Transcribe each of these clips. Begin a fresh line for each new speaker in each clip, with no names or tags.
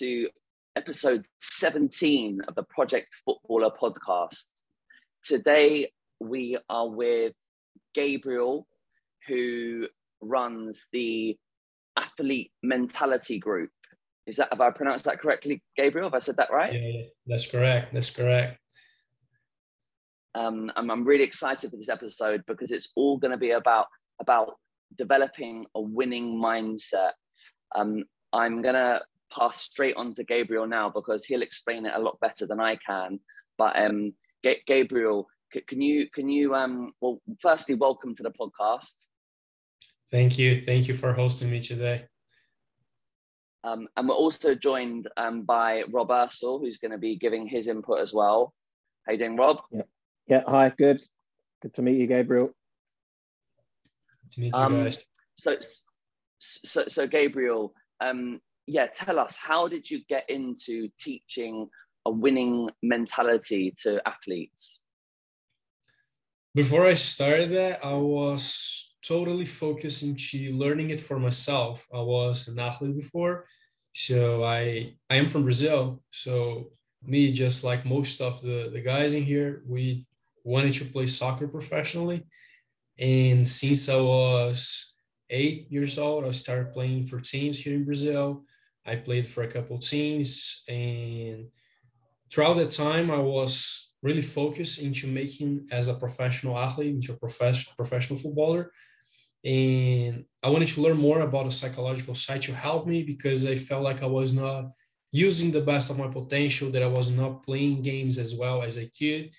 Hello, and welcome to episode 17 of the Project Footballer podcast. Today, we are with Gabriel, who runs the Athlete Mentality Group. Is that, have I pronounced that correctly, Gabriel? Have I said that right?
Yeah, yeah. that's correct. That's correct.
Um, I'm, I'm really excited for this episode because it's all going to be about about developing a winning mindset. Um, I'm gonna pass straight on to Gabriel now because he'll explain it a lot better than I can. But um, G- Gabriel, c- can you can you um, well, firstly, welcome to the podcast.
Thank you, thank you for hosting me today.
Um, and we're also joined um, by Rob Ursel, who's going to be giving his input as well. How you doing, Rob?
Yeah, yeah. Hi, good. Good to meet you, Gabriel.
Good To meet you um, guys.
So, so, so Gabriel, um, yeah, tell us how did you get into teaching a winning mentality to athletes?
Before I started that, I was totally focused into learning it for myself. I was an athlete before, so I I am from Brazil. So me, just like most of the the guys in here, we wanted to play soccer professionally, and since I was eight years old, I started playing for teams here in Brazil. I played for a couple teams, and throughout that time, I was really focused into making as a professional athlete, into a professional professional footballer. And I wanted to learn more about the psychological side to help me because I felt like I was not using the best of my potential, that I was not playing games as well as I could.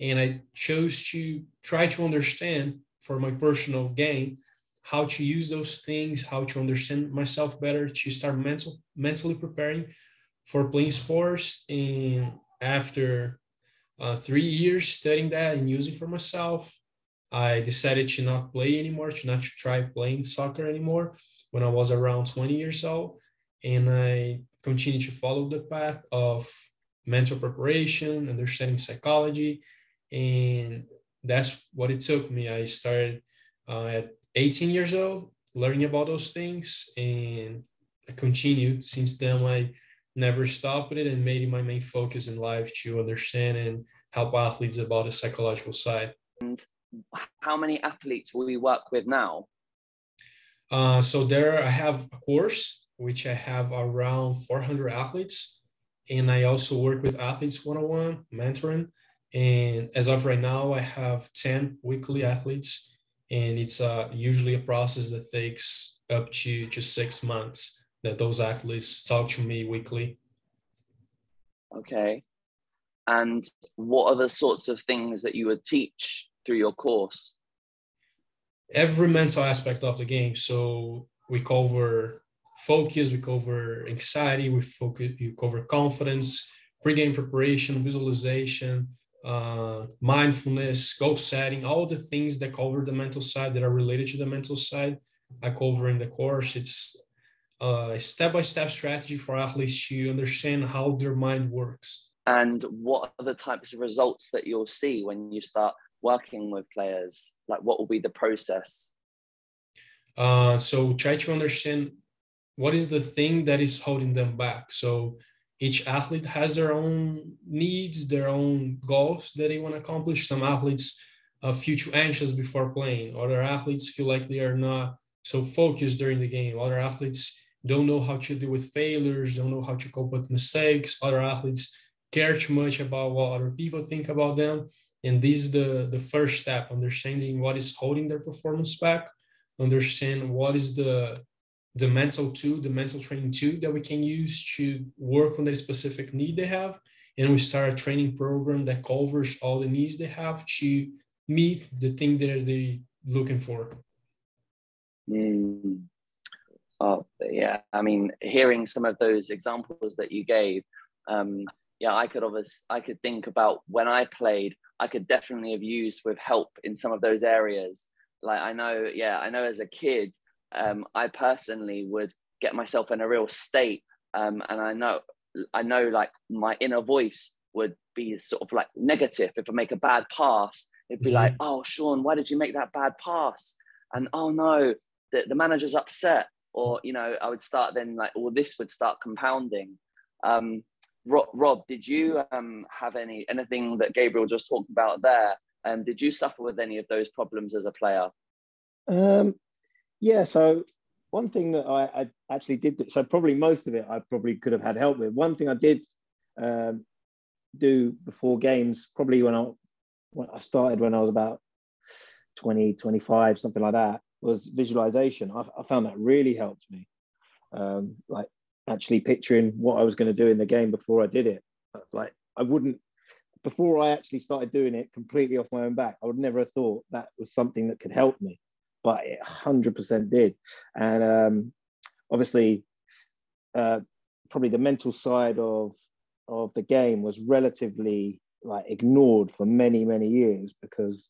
And I chose to try to understand for my personal gain how to use those things, how to understand myself better, to start mental, mentally preparing for playing sports. And after uh, three years studying that and using for myself, I decided to not play anymore, to not to try playing soccer anymore when I was around 20 years old. And I continued to follow the path of mental preparation, understanding psychology. And that's what it took me. I started uh, at 18 years old, learning about those things, and continued since then. I never stopped it and made it my main focus in life to understand and help athletes about the psychological side.
And how many athletes will you work with now?
Uh, so there, I have a course which I have around 400 athletes, and I also work with athletes one-on-one mentoring. And as of right now, I have 10 weekly athletes and it's uh, usually a process that takes up to just six months that those athletes talk to me weekly
okay and what are the sorts of things that you would teach through your course
every mental aspect of the game so we cover focus we cover anxiety we focus you cover confidence pre-game preparation visualization uh, mindfulness, goal setting, all the things that cover the mental side that are related to the mental side. I cover in the course. It's a step-by-step strategy for athletes to understand how their mind works.
And what are the types of results that you'll see when you start working with players? Like, what will be the process?
Uh, so try to understand what is the thing that is holding them back. So each athlete has their own needs, their own goals that they want to accomplish. Some athletes uh, feel too anxious before playing. Other athletes feel like they are not so focused during the game. Other athletes don't know how to deal with failures, don't know how to cope with mistakes. Other athletes care too much about what other people think about them. And this is the, the first step, understanding what is holding their performance back, understand what is the the mental tool, the mental training tool that we can use to work on the specific need they have. And we start a training program that covers all the needs they have to meet the thing that they're looking for.
Mm. Oh, yeah. I mean, hearing some of those examples that you gave, um, yeah, I could obviously, I could think about when I played, I could definitely have used with help in some of those areas. Like I know, yeah, I know as a kid, um, I personally would get myself in a real state. Um, and I know, I know like my inner voice would be sort of like negative. If I make a bad pass, it'd be mm-hmm. like, oh, Sean, why did you make that bad pass? And oh no, the, the manager's upset. Or you know I would start then like or this would start compounding. Um, Rob, Rob, did you um, have any anything that Gabriel just talked about there? Um, did you suffer with any of those problems as a player?
Um, yeah. So one thing that I, I, actually did, so probably most of it I probably could have had help with. One thing I did um, do before games, probably when I when I started when I was about 20, 25, something like that, was visualization. I, I found that really helped me. Um, like actually picturing what I was going to do in the game before I did it. Like I wouldn't before I actually started doing it completely off my own back. I would never have thought that was something that could help me, but it hundred percent did. And um, obviously, uh, probably the mental side of of the game was relatively like ignored for many many years because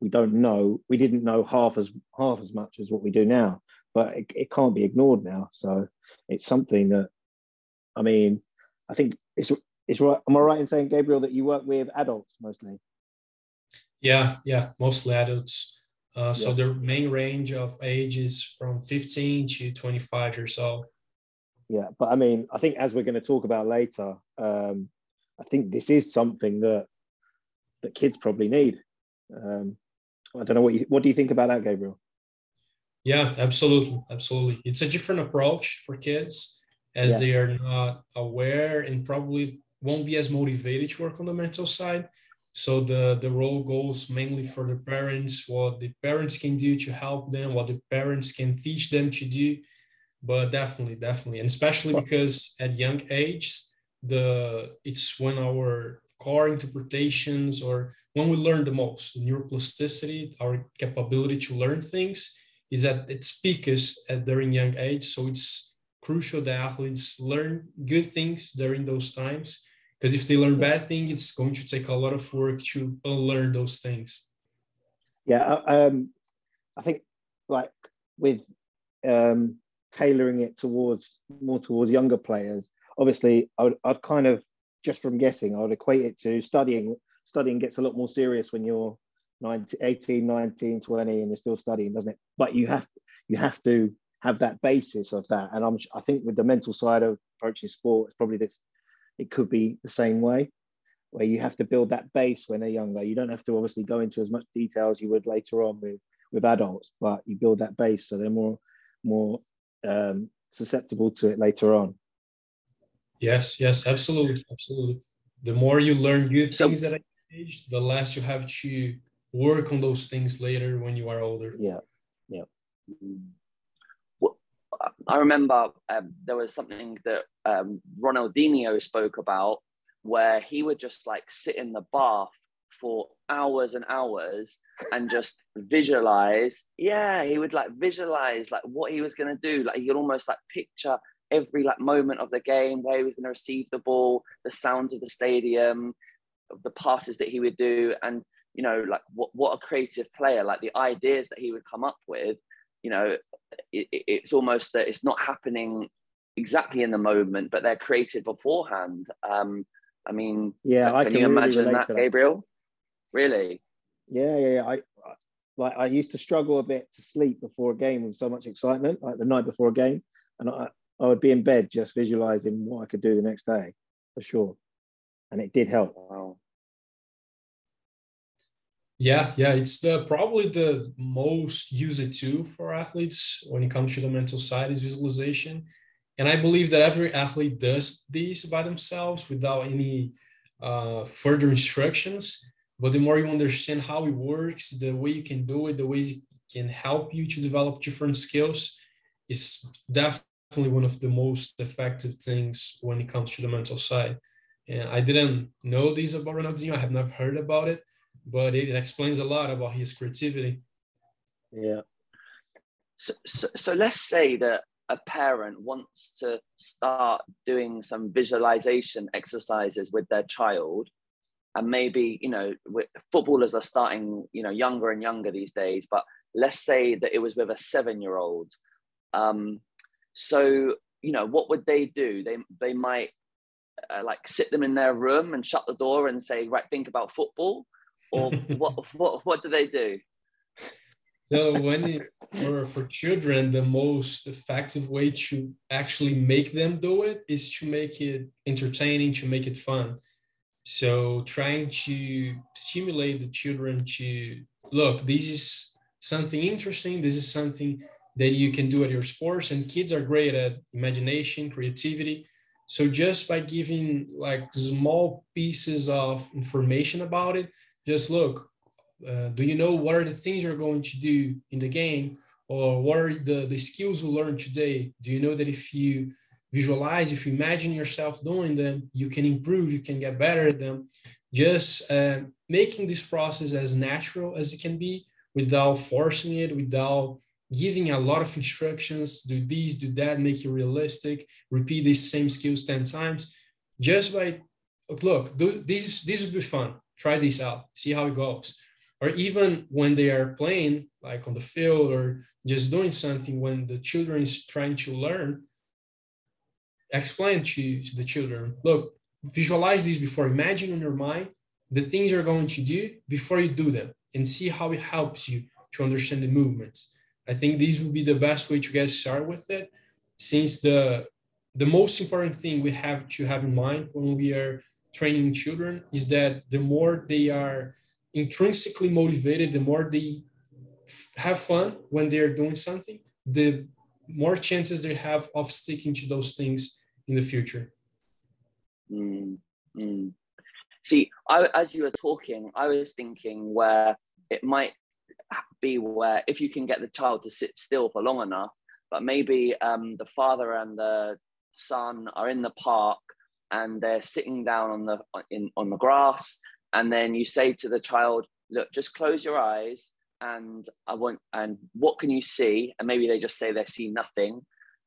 we don't know we didn't know half as half as much as what we do now but it, it can't be ignored now. So it's something that i mean i think it's it's right am i right in saying gabriel that you work with adults mostly?
Yeah yeah mostly adults. Uh, so yeah. the main range of age is from 15 to 25 years old.
Yeah but i mean i think as we're going to talk about later um, i think this is something that that kids probably need. Um, i don't know what you what do you think about that gabriel?
Yeah absolutely absolutely. It's a different approach for kids as yeah. they are not aware and probably won't be as motivated to work on the mental side. So the the role goes mainly for the parents what the parents can do to help them what the parents can teach them to do. But definitely definitely. And especially because at young age the it's when our core interpretations or when we learn the most neuroplasticity our capability to learn things is at its peakest at during young age so it's crucial that athletes learn good things during those times because if they learn bad things it's going to take a lot of work to unlearn those things
yeah uh, um, i think like with um, tailoring it towards more towards younger players. Obviously, I would, I'd kind of just from guessing, I would equate it to studying. Studying gets a lot more serious when you're 19, 18, 19, 20, and you're still studying, doesn't it? But you have you have to have that basis of that. And I'm I think with the mental side of approaching sport, it's probably this. It could be the same way, where you have to build that base when they're younger. You don't have to obviously go into as much detail as you would later on with with adults, but you build that base so they're more more um, susceptible to it later on.
Yes, yes, absolutely, absolutely. The more you learn good things at age, the less you have to work on those things later when you are older.
Yeah, yeah.
Well, I remember um, there was something that um, Ronaldinho spoke about where he would just like sit in the bath for hours and hours and just visualize. Yeah, he would like visualize like what he was gonna do. Like he could almost like picture every like moment of the game, where he was gonna receive the ball, the sounds of the stadium, the passes that he would do, and you know, like what what a creative player, like the ideas that he would come up with. You know, it, it's almost that it's not happening exactly in the moment, but they're created beforehand. Um, I mean,
yeah,
can,
I can
you
really
imagine that,
that,
Gabriel? Really?
Yeah, yeah, yeah. I, I like I used to struggle a bit to sleep before a game with so much excitement, like the night before a game, and I, I would be in bed just visualizing what I could do the next day, for sure, and it did help.
Wow.
Yeah, yeah, it's the probably the most used tool for athletes when it comes to the mental side is visualization, and I believe that every athlete does this by themselves without any uh, further instructions but the more you understand how it works, the way you can do it, the ways it can help you to develop different skills, is definitely one of the most effective things when it comes to the mental side. And I didn't know this about Ronaldinho. I have never heard about it, but it explains a lot about his creativity.
Yeah.
So, so, so let's say that a parent wants to start doing some visualization exercises with their child and maybe you know footballers are starting you know younger and younger these days but let's say that it was with a seven year old um, so you know what would they do they they might uh, like sit them in their room and shut the door and say right think about football or what what what do they do
so when it, for for children, the most effective way to actually make them do it is to make it entertaining, to make it fun. So trying to stimulate the children to look, this is something interesting. This is something that you can do at your sports, and kids are great at imagination, creativity. So just by giving like small pieces of information about it, just look, uh, do you know what are the things you're going to do in the game? Or what are the, the skills you learned today? Do you know that if you visualize if you imagine yourself doing them you can improve you can get better at them. Just uh, making this process as natural as it can be without forcing it without giving a lot of instructions do this do that make it realistic repeat these same skills 10 times just by look do this this would be fun. Try this out. See how it goes. Or even when they are playing like on the field or just doing something when the children is trying to learn explain to, to the children look visualize this before. Imagine in your mind the things you're going to do before you do them and see how it helps you to understand the movements i think this would be the best way to get started with it since the the most important thing we have to have in mind when we are training children is that the more they are intrinsically motivated, the more they have fun when they are doing something, the more chances they have of sticking to those things in the future.
Mm. See, I, as you were talking, I was thinking where it might be where if you can get the child to sit still for long enough, but maybe um, the father and the son are in the park and they're sitting down on the in on the grass and then you say to the child look just close your eyes and i want and what can you see? And maybe they just say they see nothing.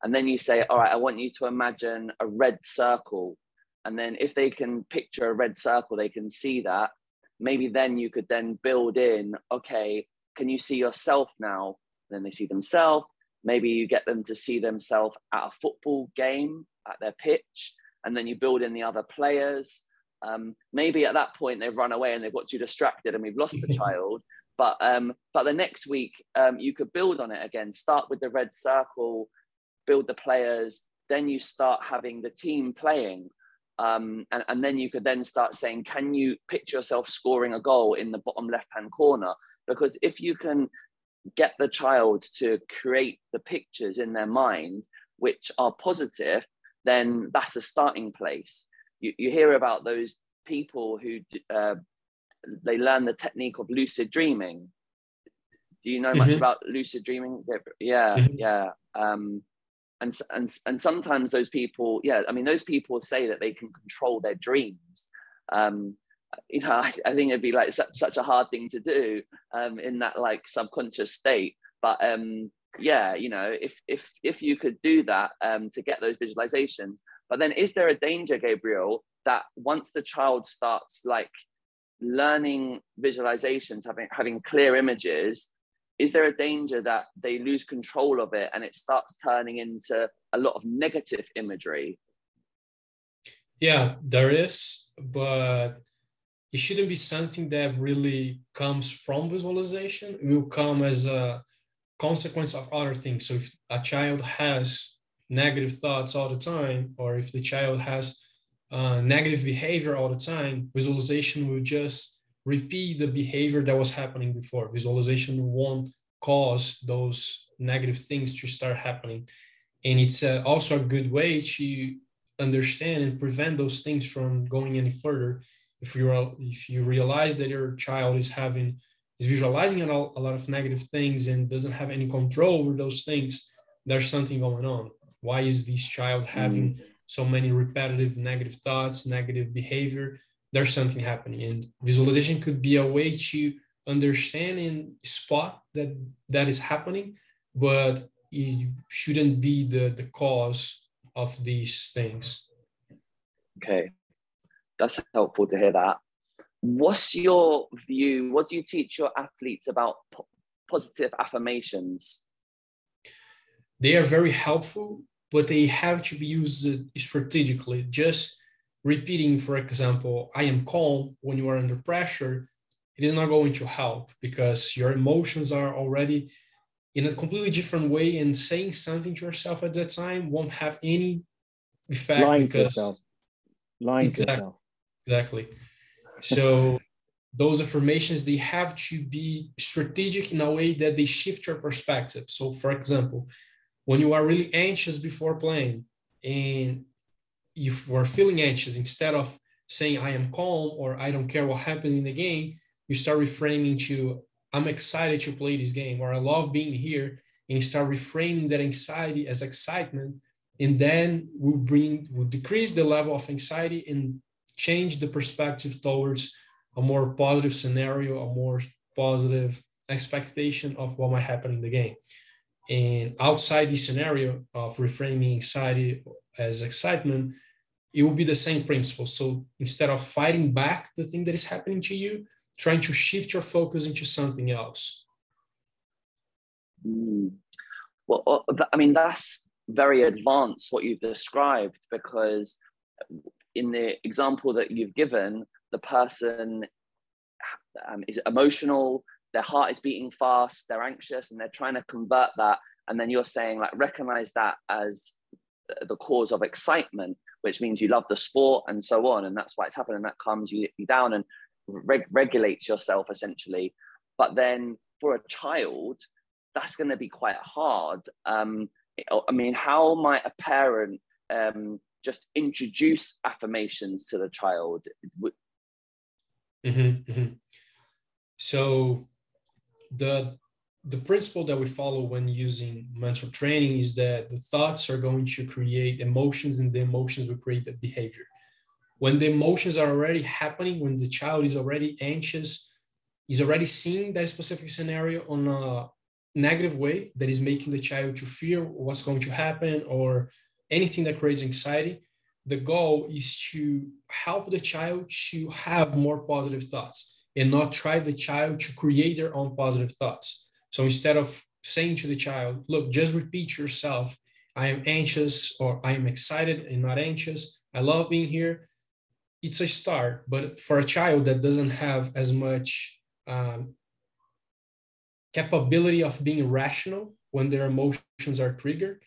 And then you say all right i want you to imagine a red circle. And then if they can picture a red circle they can see that. Maybe then you could then build in okay can you see yourself now then they see themselves maybe you get them to see themselves at a football game at their pitch and then you build in the other players um, maybe at that point they've run away and they've got too distracted and we've lost the child. But um, but the next week um, you could build on it again. Start with the red circle, build the players. Then you start having the team playing, um, and, and then you could then start saying, can you picture yourself scoring a goal in the bottom left hand corner? Because if you can get the child to create the pictures in their mind which are positive, then that's a starting place you, you hear about those people who uh, they learn the technique of lucid dreaming. Do you know much mm-hmm. about lucid dreaming? Yeah, mm-hmm. yeah. Um, and and and sometimes those people, yeah, I mean, those people say that they can control their dreams. Um, you know, I, I, think it'd be like such such a hard thing to do um, in that like subconscious state. But um, yeah, you know, if if if you could do that um, to get those visualizations, but then is there a danger, Gabriel, that once the child starts like learning visualizations, having having clear images, is there a danger that they lose control of it and it starts turning into a lot of negative imagery?
Yeah, there is, but it shouldn't be something that really comes from visualization. It will come as a consequence of other things. So if a child has negative thoughts all the time, or if the child has uh, negative behavior all the time, visualization will just repeat the behavior that was happening before. Visualization won't cause those negative things to start happening. And it's uh, also a good way to understand and prevent those things from going any further. If you are, if you realize that your child is having is visualizing a lot of negative things and doesn't have any control over those things, there's something going on. Why is this child having mm. so many repetitive negative thoughts, negative behavior? There's something happening. And visualization could be a way to understand and spot that that is happening, but it shouldn't be the, the cause of these things.
Okay. That's helpful to hear that. What's your view? What do you teach your athletes about po- positive affirmations?
They are very helpful, but they have to be used strategically. Just repeating, for example, I am calm when you are under pressure it is not going to help because your emotions are already in a completely different way and saying something to yourself at that time won't have any effect
Lying
because
to yourself. Lying
Exactly.
to yourself.
Exactly. So those affirmations they have to be strategic in a way that they shift your perspective. So for example when you are really anxious before playing and if you were feeling anxious instead of saying i am calm or i don't care what happens in the game you start reframing to i'm excited to play this game or i love being here and you start reframing that anxiety as excitement and then we'll bring will decrease the level of anxiety and change the perspective towards a more positive scenario a more positive expectation of what might happen in the game. And outside the scenario of reframing anxiety as excitement it will be the same principle. So instead of fighting back the thing that is happening to you trying to shift your focus into something else.
Mm. Well, uh, I mean, that's very advanced what you've described because in the example that you've given, the person um, is emotional, their heart is beating fast, they're anxious, and they're trying to convert that. And then you're saying, like, recognize that as the cause of excitement, which means you love the sport and so on. And that's why it's happening. That calms you, down and reg- regulates yourself essentially. But then for a child, that's going to be quite hard. Um, I mean, how might a parent um, just introduce affirmations to the child?
Mhm, mhm. So the the principle that we follow when using mental training is that the thoughts are going to create emotions and the emotions will create the behavior. When the emotions are already happening, when the child is already anxious, is already seeing that specific scenario on a negative way that is making the child to fear what's going to happen or anything that creates anxiety, the goal is to help the child to have more positive thoughts and not try the child to create their own positive thoughts. So instead of saying to the child, look, just repeat yourself, I am anxious or I am excited and not anxious. I love being here. It's a start, but for a child that doesn't have as much um, capability of being rational when their emotions are triggered,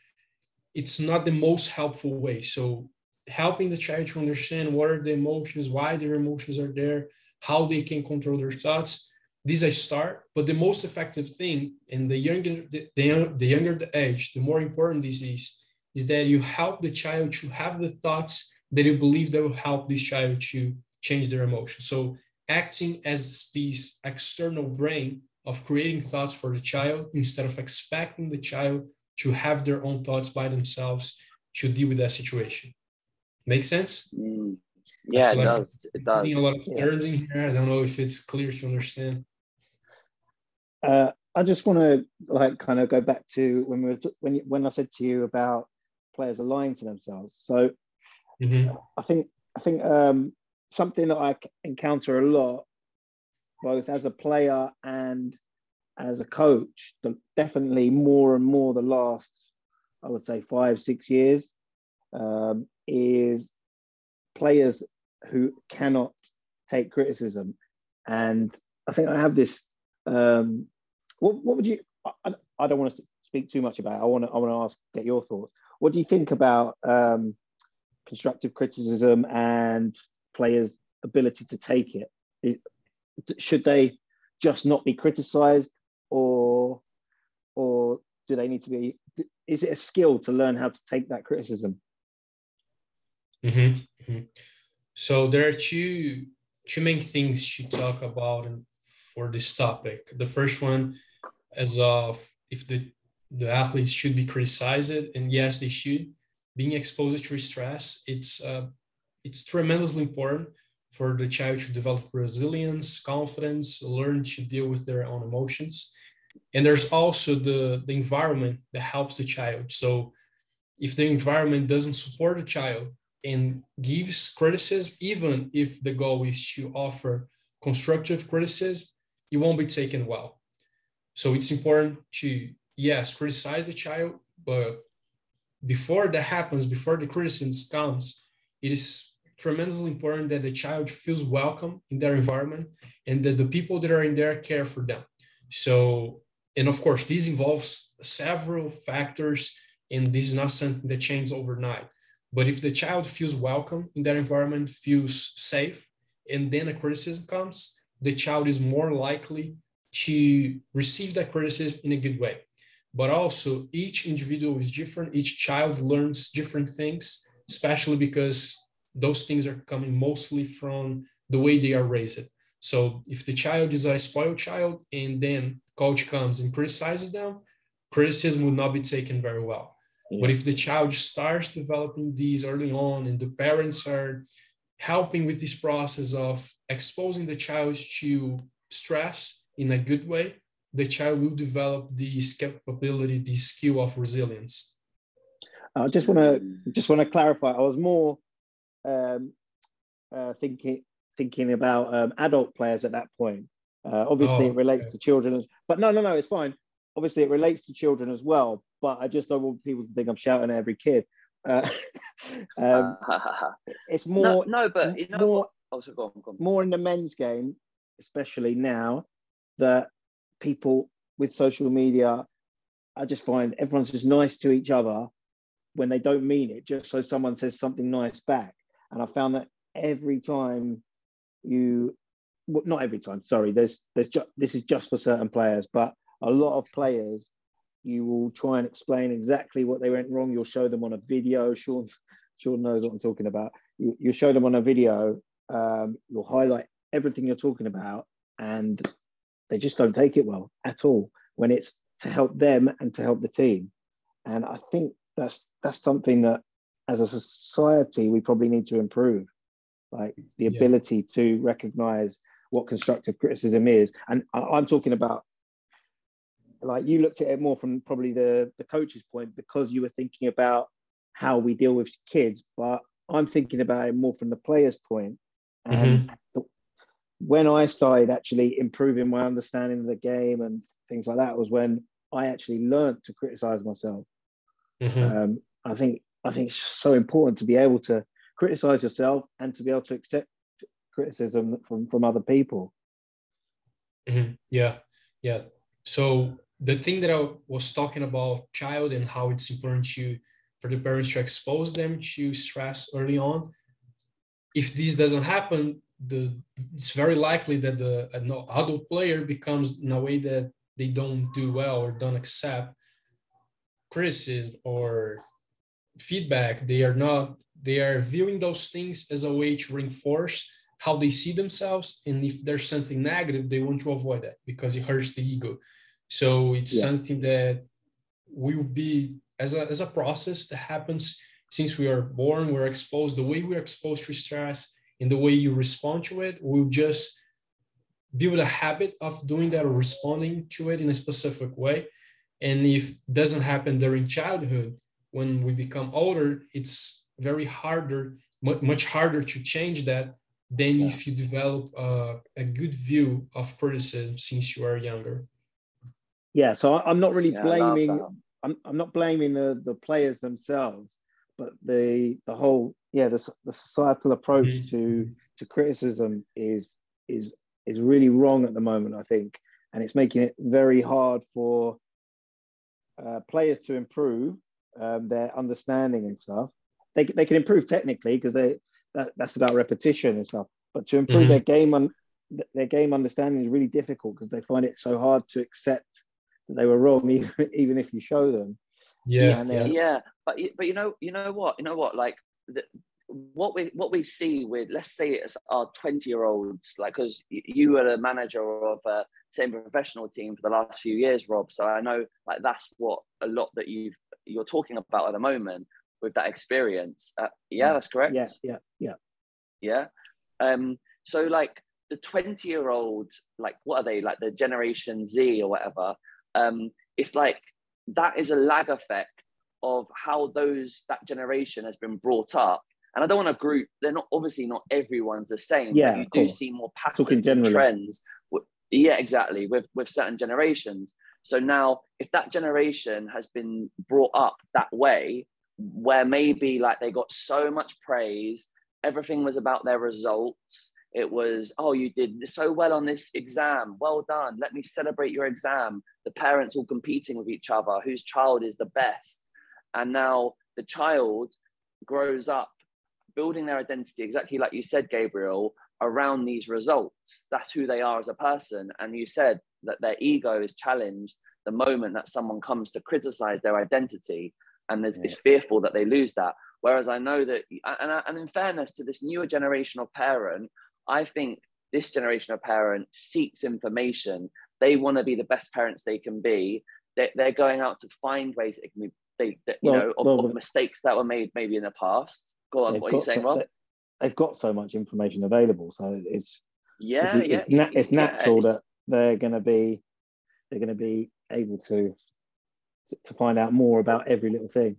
it's not the most helpful way. So helping the child to understand what are the emotions, why their emotions are there, how they can control their thoughts. This is a start, but the most effective thing, and the younger the, the, the younger the age, the more important this is, is that you help the child to have the thoughts that you believe that will help this child to change their emotions. So acting as this external brain of creating thoughts for the child instead of expecting the child to have their own thoughts by themselves to deal with that situation. Make sense?
Mm. Yeah, it
like
does. It does.
a lot of
Yeah.
terms in here. I don't know if it's clear to understand.
Uh, I just want to like kind of go back to when we were t- when you- when I said to you about players are lying to themselves. So
Mhm.
I think I think um, something that I encounter a lot, both as a player and as a coach, the, definitely more and more the last, I would say five six years, um, is players who cannot take criticism, and I think I have this. Um, what what would you? I, I don't want to speak too much about. It. I want to I want to ask get your thoughts. What do you think about um, constructive criticism and players' ability to take it? Should they just not be criticized, or or do they need to be? Is it a skill to learn how to take that criticism?
Mhm, mhm. So there are two two main things to talk about for this topic. The first one is of if the the athletes should be criticized, and yes, they should. Being exposed to stress, it's uh, it's tremendously important for the child to develop resilience, confidence, learn to deal with their own emotions. And there's also the the environment that helps the child. So if the environment doesn't support the child and gives criticism, even if the goal is to offer constructive criticism, it won't be taken well. So it's important to, yes, criticize the child, but before that happens, before the criticism comes, it is tremendously important that the child feels welcome in their environment and that the people that are in there care for them. So, and of course, this involves several factors, and this is not something that changes overnight. But if the child feels welcome in that environment, feels safe, and then a criticism comes, the child is more likely to receive that criticism in a good way. But also, each individual is different. Each child learns different things, especially because those things are coming mostly from the way they are raised. So if the child is a spoiled child and then coach comes and criticizes them, criticism will not be taken very well. Yeah. But if the child starts developing these early on and the parents are helping with this process of exposing the child to stress in a good way, the child will develop this capability, this skill of resilience.
I just want to just want to clarify. I was more um, uh, thinking thinking about um, adult players at that point. Uh, obviously, oh, it relates okay. to children, but no, no, no, it's fine. Obviously, it relates to children as well. But I just don't want people to think I'm shouting at every kid. Uh, um, it's more
no, no but you know more,
oh, so go on, go on. more in the men's game, especially now that people with social media, I just find everyone's just nice to each other when they don't mean it, just so someone says something nice back. And I found that every time you, well, not every time, sorry, there's, there's just, this is just for certain players, but a lot of players, you will try and explain exactly what they went wrong. You'll show them on a video. Sean, Sean knows what I'm talking about. You, you show them on a video. Um, you'll highlight everything you're talking about, and they just don't take it well at all when it's to help them and to help the team. And I think that's that's something that as a society we probably need to improve like the ability yeah. to recognize what constructive criticism is and I, am talking about like you looked at it more from probably the the coach's point because you were thinking about how we deal with kids but i'm thinking about it more from the player's point. point and mm-hmm. when i started actually improving my understanding of the game and things like that was when i actually learned to criticize myself mm-hmm. um, i think I think it's so important to be able to criticize yourself and to be able to accept criticism from from other people.
Mm-hmm. Yeah, yeah. So the thing that I was talking about child and how it's important to for the parents to expose them to stress early on. If this doesn't happen, the it's very likely that the adult player becomes in a way that they don't do well or don't accept criticism or feedback they are not they are viewing those things as a way to reinforce how they see themselves and if there's something negative they want to avoid that because it hurts the ego so it's yeah. something that will be as a, as a process that happens since we are born we're exposed the way we're exposed to stress and the way you respond to it will just build a habit of doing that or responding to it in a specific way and if doesn't happen during childhood when we become older, it's very harder, much harder to change that than yeah. if you develop uh, a good view of criticism since you are younger.
Yeah, so I'm not really yeah, blaming. I'm, I'm not blaming the, the players themselves, but the the whole yeah the, the societal approach mm-hmm. to to criticism is is is really wrong at the moment. I think, and it's making it very hard for uh, players to improve um, their understanding and stuff. They, they can improve technically because they that, that's about repetition and stuff. But to improve mm-hmm. their game on their game understanding is really difficult because they find it so hard to accept that they were wrong, even, even if you show them.
Yeah,
yeah, yeah. But but you know you know what you know what like the, what we what we see with let's say it's our 20 year olds like because you were a manager of a same professional team for the last few years rob so i know like that's what a lot that you've you're talking about at the moment with that experience. Uh, yeah, that's correct.
Yeah, yeah, yeah,
yeah. Um, so like the 20 year old, like what are they like the Generation Z or whatever? Um, it's like that is a lag effect of how those that generation has been brought up. And I don't want to group. They're not obviously not everyone's the same.
Yeah,
you do see more patterns and trends. Yeah, exactly. With with certain generations. So now, if that generation has been brought up that way, where maybe like they got so much praise, everything was about their results. It was, oh, you did so well on this exam. Well done. Let me celebrate your exam. The parents all competing with each other, whose child is the best. And now the child grows up building their identity, exactly like you said, Gabriel, around these results. That's who they are as a person. And you said that their ego is challenged the moment that someone comes to criticize their identity and yeah. is fearful that they lose that. Whereas I know that, and, and in fairness to this newer generation of parent, I think this generation of parent seeks information. They want to be the best parents they can be. They, they're going out to find ways it can be, they, they you well, know, of, well, of, mistakes that were made maybe in the past. Go on, what are you saying, Rob?
They've got so much information available, so it's
yeah,
it's,
yeah,
it's, na- it's natural yeah, it's, that they're going to be they're going to be able to to find out more about every little thing.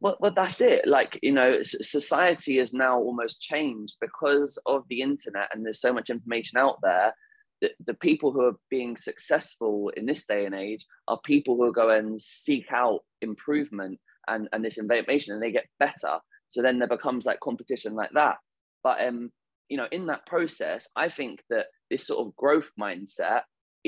Well, well that's it. Like you know society has now almost changed because of the internet and there's so much information out there. The, the people who are being successful in this day and age are people who go and seek out improvement and, and this information and they get better. So then there becomes like competition like that. But um you know in that process i think that this sort of growth mindset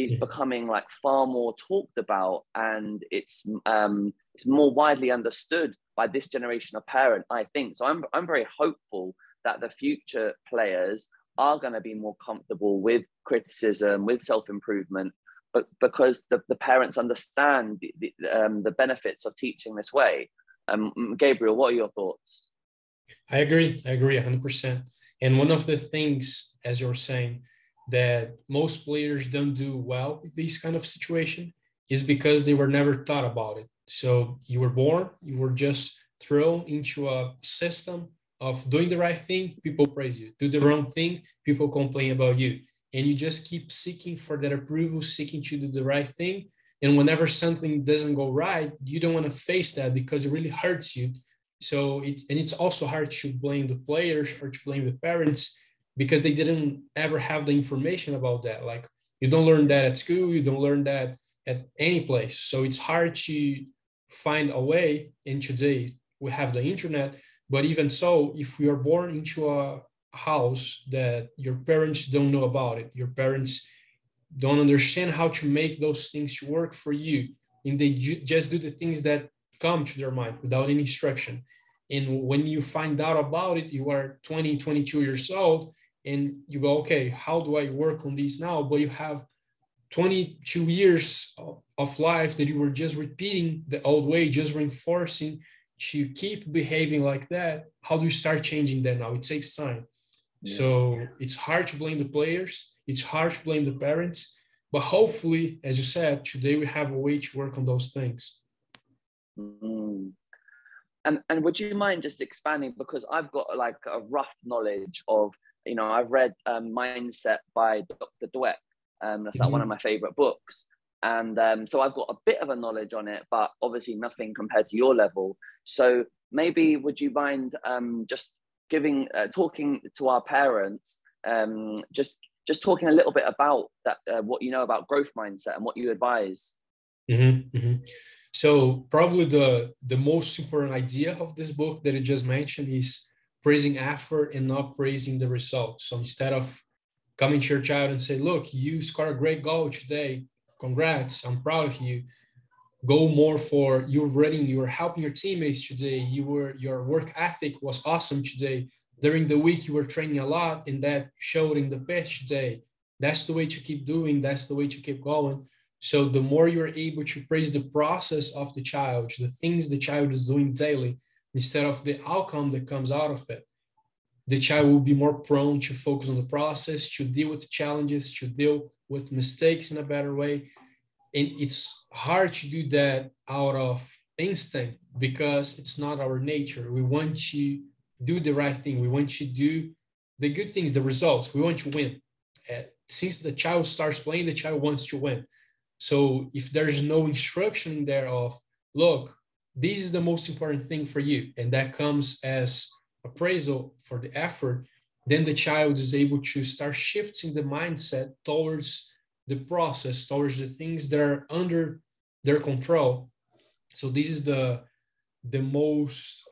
is yeah. becoming like far more talked about and it's um it's more widely understood by this generation of parent, I think. So I'm, I'm very hopeful that the future players are going to be more comfortable with criticism, with self improvement, but because the, the parents understand the, the, um, the benefits of teaching this way. Um, Gabriel, what are your thoughts?
I agree. I agree 100%. And one of the things, as you're saying, that most players don't do well with this kind of situation is because they were never thought about it. So you were born, you were just thrown into a system of doing the right thing, people praise you. Do the wrong thing, people complain about you. And you just keep seeking for that approval, seeking to do the right thing. And whenever something doesn't go right, you don't want to face that because it really hurts you. So it and it's also hard to blame the players or to blame the parents because they didn't ever have the information about that. Like you don't learn that at school, you don't learn that at any place. So it's hard to find a way And today we have the internet but even so if you are born into a house that your parents don't know about it your parents don't understand how to make those things work for you and they ju- just do the things that come to their mind without any instruction and when you find out about it you are 20 22 years old and you go okay how do i work on these now but you have 22 years of life that you were just repeating the old way, just reinforcing to keep behaving like that. How do you start changing that now? It takes time. Yeah. So it's hard to blame the players, it's hard to blame the parents, but hopefully, as you said, today we have a way to work on those things.
Mm. And, and would you mind just expanding because I've got like a rough knowledge of you know I've read um, Mindset by Dr. Dweck um, that's like mm-hmm. one of mm-hmm. my favorite books. And um, so I've got a bit of a knowledge on it, but obviously nothing compared to your level. So maybe would you mind um, just giving, uh, talking to our parents, um, just just talking a little bit about that, uh, what you know about growth mindset and what you advise.
Mm-hmm, mm-hmm. So probably the the most important idea of this book that you just mentioned is praising effort and not praising the result. So instead of coming to your child and say, look, you scored a great goal today. Congrats. I'm proud of you. Go more for you're running, you were helping your teammates today. You were your work ethic was awesome today. During the week, you were training a lot, and that showed in the pitch today. That's the way to keep doing, that's the way to keep going. So the more you're able to praise the process of the child, the things the child is doing daily, instead of the outcome that comes out of it, the child will be more prone to focus on the process, to deal with challenges, to deal with mistakes in a better way. And it's hard to do that out of instinct because it's not our nature. We want to do the right thing. We want to do the good things, the results. We want to win. Uh, since the child starts playing, the child wants to win. So if there's no instruction there of, look, this is the most important thing for you, and that comes as appraisal for the effort, then the child is able to start shifting the mindset towards the process, towards the things that are under their control. So this is the the most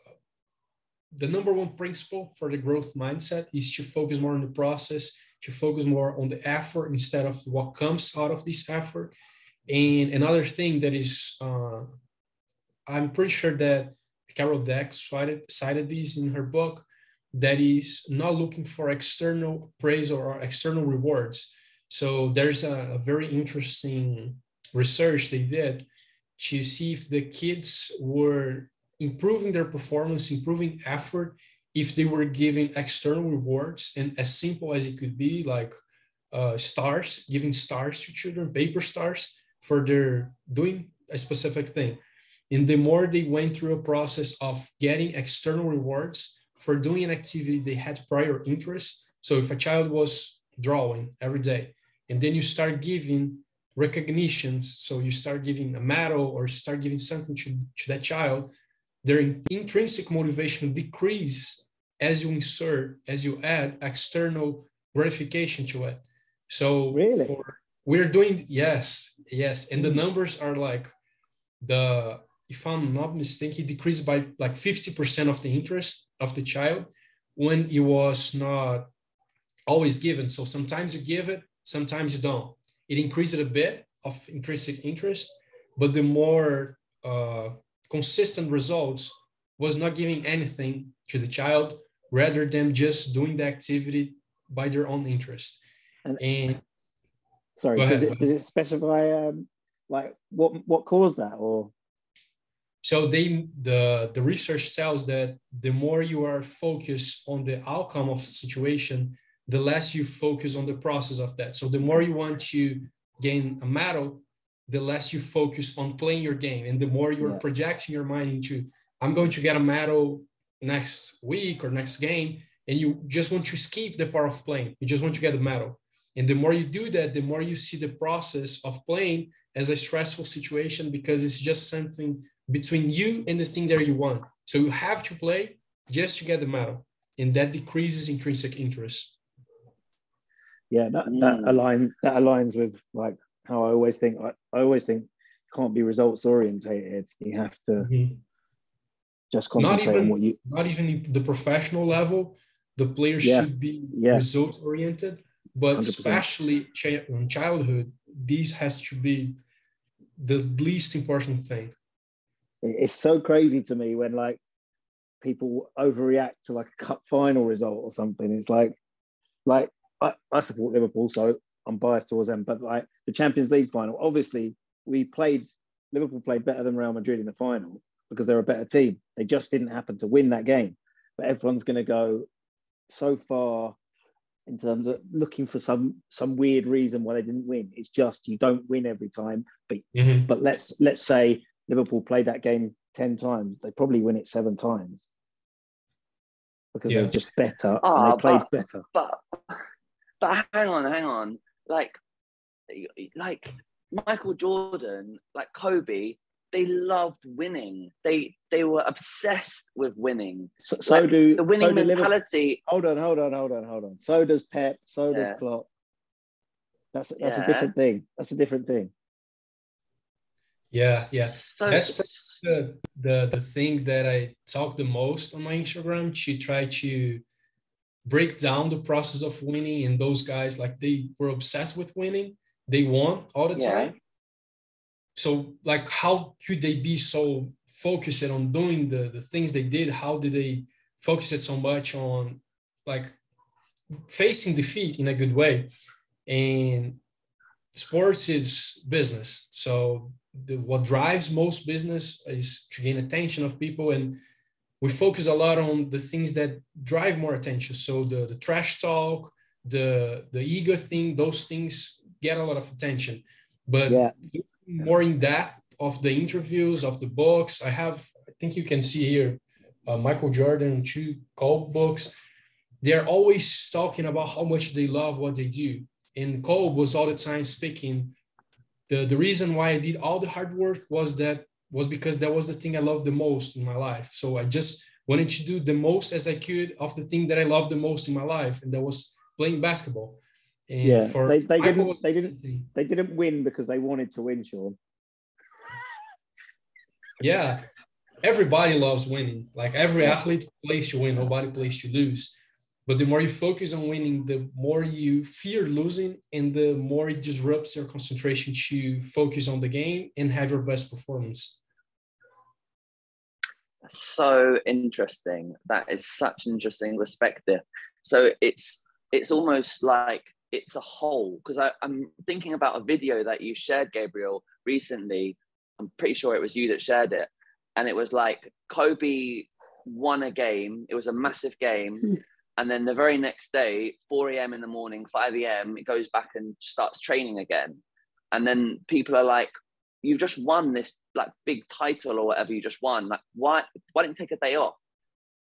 the number one principle for the growth mindset is to focus more on the process, to focus more on the effort instead of what comes out of this effort. And another thing that is, uh, I'm pretty sure that Carol Dweck cited, cited this in her book, that is not looking for external praise or external rewards. So there's a, a very interesting research they did to see if the kids were improving their performance, improving effort, if they were giving external rewards and as simple as it could be, like uh, stars, giving stars to children, paper stars for their doing a specific thing. And the more they went through a process of getting external rewards for doing an activity they had prior interest. So if a child was drawing every day, and then you start giving recognitions, so you start giving a medal or start giving something to, to that child, their intrinsic motivation decreases as you insert, as you add external gratification to it. So
really?
for, we're doing yes, yes, and the numbers are like the if I'm not mistaken, it decreased by like 50% of the interest of the child when it was not always given. So sometimes you give it, sometimes you don't. It increased a bit of intrinsic interest, but the more uh, consistent results was not giving anything to the child rather than just doing the activity by their own interest. And, and
sorry, does it, does it specify um, like what what caused that or?
So they the the research tells that the more you are focused on the outcome of a situation, the less you focus on the process of that. So the more you want to gain a medal, the less you focus on playing your game and the more you're yeah. projecting your mind into i'm going to get a medal next week or next game and you just want to skip the part of playing you just want to get the medal and the more you do that the more you see the process of playing as a stressful situation because it's just something between you and the thing that you want so you have to play just to get the medal and that decreases intrinsic interest
yeah that, that mm. align that aligns with like how I always think I, I always think can't be results orientated. You have to mm-hmm. just concentrate
even,
on what you
not even the professional level. The players yeah. should be yeah. results oriented, but 100%. especially in childhood, this has to be the least important thing.
It's so crazy to me when like people overreact to like a cup final result or something. It's like, like I, I support Liverpool, so I'm biased towards them, but like the Champions League final, obviously we played Liverpool played better than Real Madrid in the final because they're a better team. They just didn't happen to win that game. But everyone's going to go so far in terms of looking for some some weird reason why they didn't win. It's just you don't win every time. But mm-hmm. but let's let's say Liverpool played that game ten times, they probably win it seven times because yeah. they're just better oh, and they ah, played
but,
better.
But but hang on, hang on like like Michael Jordan, like Kobe, they loved winning. They they were obsessed with winning.
So, so like, do
the winning
so
mentality.
hold on, hold on, hold on, hold on. So does Pep. So does Klopp. That's that's yeah. a different thing. That's a different thing.
Yeah, yeah. So, that's the, the the thing that I talk the most on my Instagram. To try to break down the process of winning and those guys like they were obsessed with winning. They won all the yeah. time. So like how could they be so focused on doing the the things they did? How did they focus it so much on like facing defeat in a good way? And sports is business. So the, what drives most business is to gain attention of people and we focus a lot on the things that drive more attention. So the, the trash talk, the the ego thing, those things get a lot of attention. But yeah. more in depth of the interviews of the books, I have. I think you can see here, uh, Michael Jordan two Kobe books. They're always talking about how much they love what they do. And Kobe was all the time speaking. The, the reason why I did all the hard work was that was because that was the thing I loved the most in my life. So I just wanted to do the most as I could of the thing that I loved the most in my life, and that was playing basketball.
And yeah, for they, they didn't they didn't they didn't win because they wanted to win, Sean.
Yeah, everybody loves winning. Like every athlete plays to win, nobody plays to lose. But the more you focus on winning, the more you fear losing, and the more it disrupts your concentration to focus on the game and have your best performance.
So interesting. That is such an interesting perspective. So it's it's almost like it's a whole because I'm thinking about a video that you shared, Gabriel, recently. I'm pretty sure it was you that shared it, and it was like Kobe won a game. It was a massive game. Hmm. And then the very next day, 4 a.m. in the morning, 5 a.m., it goes back and starts training again. And then people are like, you've just won this like big title or whatever you just won. Like, why why didn't you take a day off?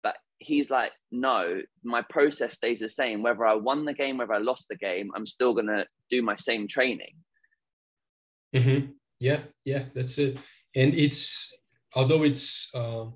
But he's like, no, my process stays the same. Whether I won the game, whether I lost the game, I'm still gonna do my same training.
Mm-hmm. Yeah, yeah, that's it. And it's although it's um,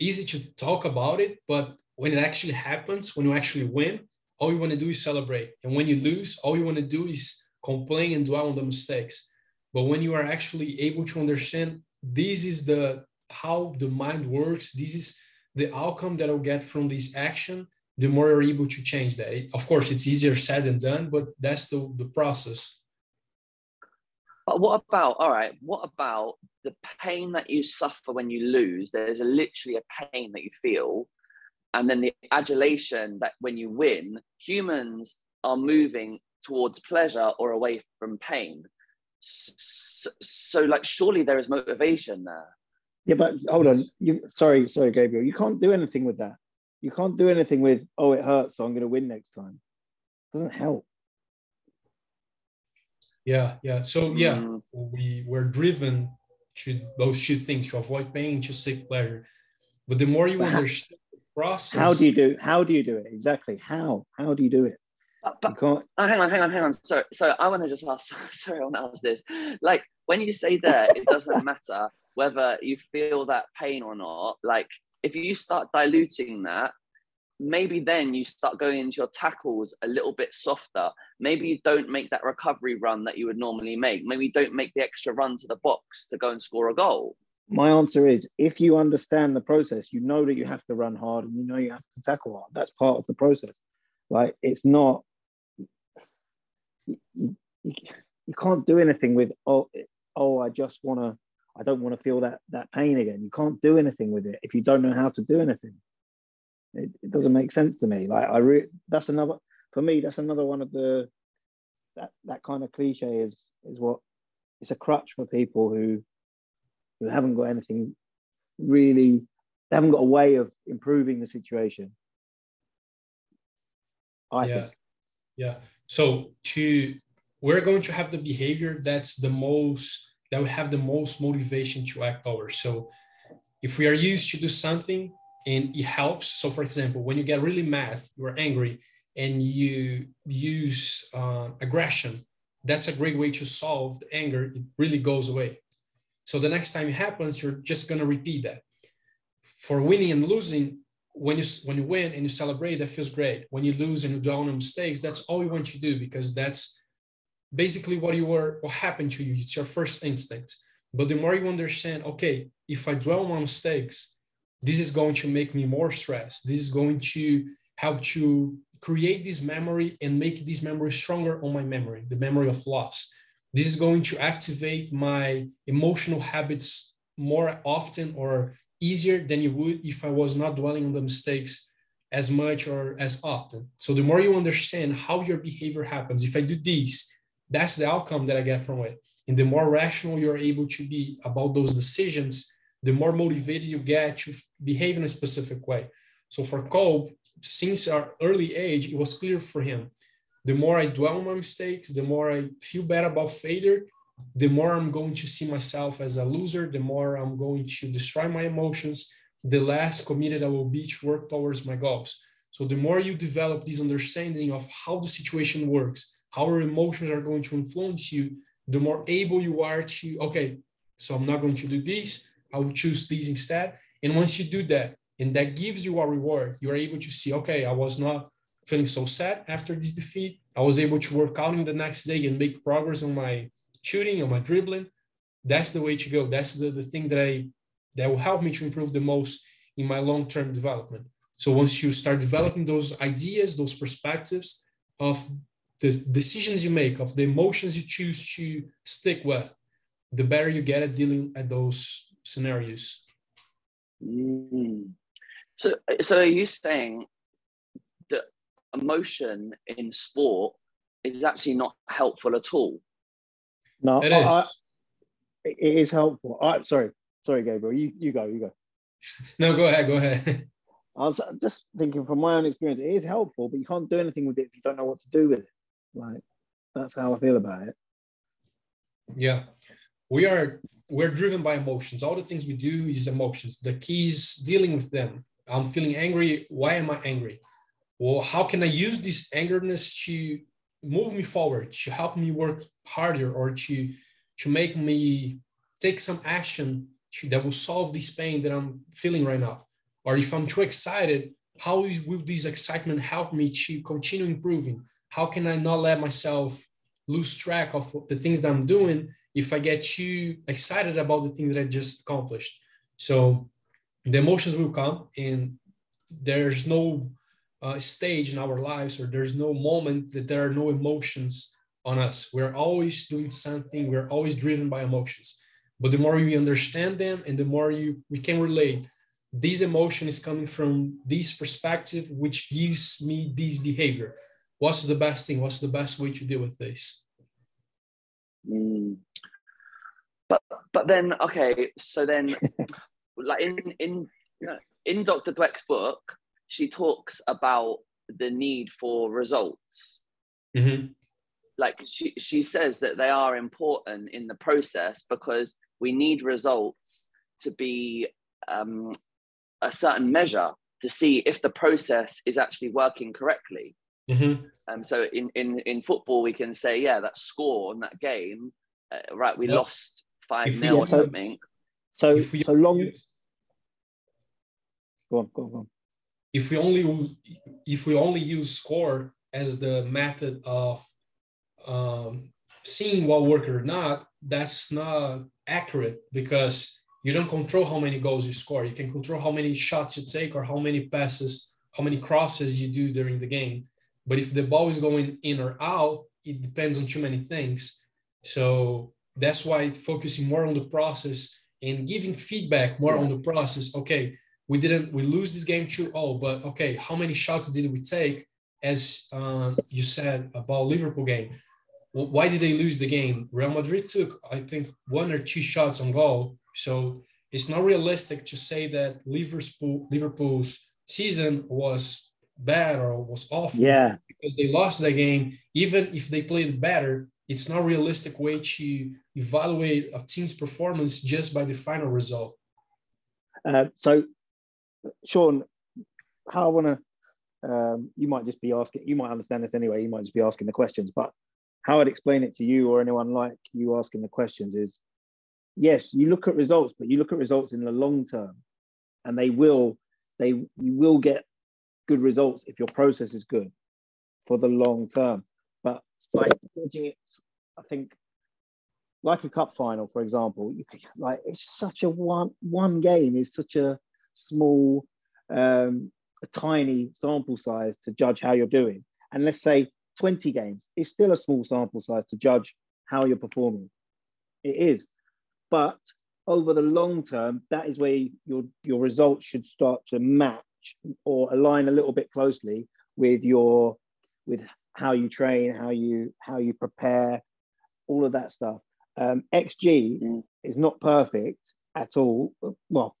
easy to talk about it, but when it actually happens, when you actually win, all you want to do is celebrate. And when you lose, all you want to do is complain and dwell on the mistakes. But when you are actually able to understand this is the how the mind works, this is the outcome that I'll get from this action, the more you're able to change that. It, of course, it's easier said than done, but that's the, the process.
But what about, all right, what about the pain that you suffer when you lose? There's a, literally a pain that you feel. And then the adulation that when you win, humans are moving towards pleasure or away from pain. So, so like, surely there is motivation there.
Yeah, but hold on. You sorry, sorry, Gabriel. You can't do anything with that. You can't do anything with, oh, it hurts, so I'm going to win next time. It doesn't help.
Yeah, yeah. So yeah, mm. we were driven to those two things to avoid pain, to seek pleasure. But the more you but understand how, the process,
how do you do? How do you do it exactly? How? How do you do it?
But, but oh, hang on, hang on, hang on. So, so I want to just ask. Sorry, I want to ask this. Like when you say there, it doesn't matter whether you feel that pain or not. Like if you start diluting that, maybe then you start going into your tackles a little bit softer. Maybe you don't make that recovery run that you would normally make. Maybe you don't make the extra run to the box to go and score a goal.
My answer is if you understand the process, you know that you have to run hard and you know you have to tackle hard. That's part of the process. Like it's not, you, you, you can't do anything with, oh, oh, I just want to, I don't want to feel that that pain again. You can't do anything with it if you don't know how to do anything. It, it doesn't make sense to me. Like I re- that's another for me. That's another one of the that that kind of cliche is is what it's a crutch for people who who haven't got anything really. They haven't got a way of improving the situation.
I yeah. think. Yeah. So to we're going to have the behavior that's the most that we have the most motivation to act over. So if we are used to do something and it helps. So, for example, when you get really mad, you're angry, and you use uh, aggression, that's a great way to solve the anger. It really goes away. So the next time it happens, you're just gonna repeat that. For winning and losing, when you when you win and you celebrate, that feels great. When you lose and you don't on mistakes, that's all you want to do because that's basically what you were what happened to you. It's your first instinct. But the more you understand, okay, if I dwell on mistakes, this is going to make me more stressed. This is going to help to create this memory and make this memory stronger on my memory, the memory of loss. This is going to activate my emotional habits more often or easier than you would if I was not dwelling on the mistakes as much or as often. So the more you understand how your behavior happens, if I do this, that's the outcome that I get from it. And the more rational you're able to be about those decisions, the more motivated you get to behave in a specific way. So for Kobe, since our early age, it was clear for him. The more I dwell on my mistakes, the more I feel bad about failure, the more I'm going to see myself as a loser, the more I'm going to destroy my emotions, the less committed I will be to work towards my goals. So the more you develop this understanding of how the situation works, how your emotions are going to influence you, the more able you are to, okay, so I'm not going to do this. I will choose these instead. And once you do that, and that gives you a reward, you are able to see, okay, I was not feeling so sad after this defeat. I was able to work out in the next day and make progress on my shooting, on my dribbling. That's the way to go. That's the, the thing that I that will help me to improve the most in my long-term development. So once you start developing those ideas, those perspectives of the decisions you make, of the emotions you choose to stick with, the better you get at dealing at those scenarios.
Mm. So, so are you saying emotion in sport is actually not helpful at all?
No,
It
I- I- it is helpful. I, sorry, sorry, Gabriel. You you go, you go.
no, go ahead, go ahead.
I was just thinking from my own experience, it is helpful, but you can't do anything with it if you don't know what to do with it. Like that's how I feel about it.
Yeah, we are we're driven by emotions. All the things we do is emotions. The key is dealing with them. I'm feeling angry. Why am I angry? Well, how can I use this angerness to move me forward, to help me work harder, or to to make me take some action to, that will solve this pain that I'm feeling right now? Or if I'm too excited, how is, will this excitement help me to continue improving? How can I not let myself lose track of the things that I'm doing if I get too excited about the thing that I just accomplished. So the emotions will come, and there's no uh, stage in our lives or there's no moment that there are no emotions on us. We're always doing something, we're always driven by emotions. But the more we understand them and the more you we can relate, this emotion is coming from this perspective, which gives me this behavior. What's the best thing? What's the best way to deal with this?
Mm. But but then okay, so then like in in in Dr. Dweck's book, she talks about the need for results.
Mm-hmm.
Like she she says that they are important in the process because we need results to be um, a certain measure to see if the process is actually working correctly.
Mm-hmm.
Um, so in, in in football, we can say, yeah, that score on that game, uh, right? We
Yep.
lost five
If we-
nil or
so-
something.
So
If
so long. Go on, go on, go on.
If we only if we only use score as the method of um, seeing what worked or not, that's not accurate because you don't control how many goals you score. You can control how many shots you take or how many passes, how many crosses you do during the game. But if the ball is going in or out, it depends on too many things. So that's why focusing more on the process and giving feedback more on the process. Okay, we didn't we lose this game 2-0 but okay how many shots did we take as uh, you said about liverpool game? Why did they lose the game? Real madrid took i think one or two shots on goal. So it's not realistic to say that liverpool liverpool's season was bad or was awful
Yeah,
because they lost the game. Even if they played better it's not realistic way to evaluate a team's performance just by the final result.
Uh, so, Sean, how I want to, um, you might just be asking, you might understand this anyway, you might just be asking the questions, but how I'd explain it to you or anyone like you asking the questions is yes, you look at results, but you look at results in the long term and they will, they, you will get good results if your process is good for the long term. But by judging it, I think like a cup final, for example, you like it's such a one one game is such a small, um, a tiny sample size to judge how you're doing. And let's say 20 games, is still a small sample size to judge how you're performing. It is, but over the long term, that is where your your results should start to match or align a little bit closely with your with how you train, how you how you prepare, all of that stuff. Um, XG
Mm.
is not perfect at all. Well,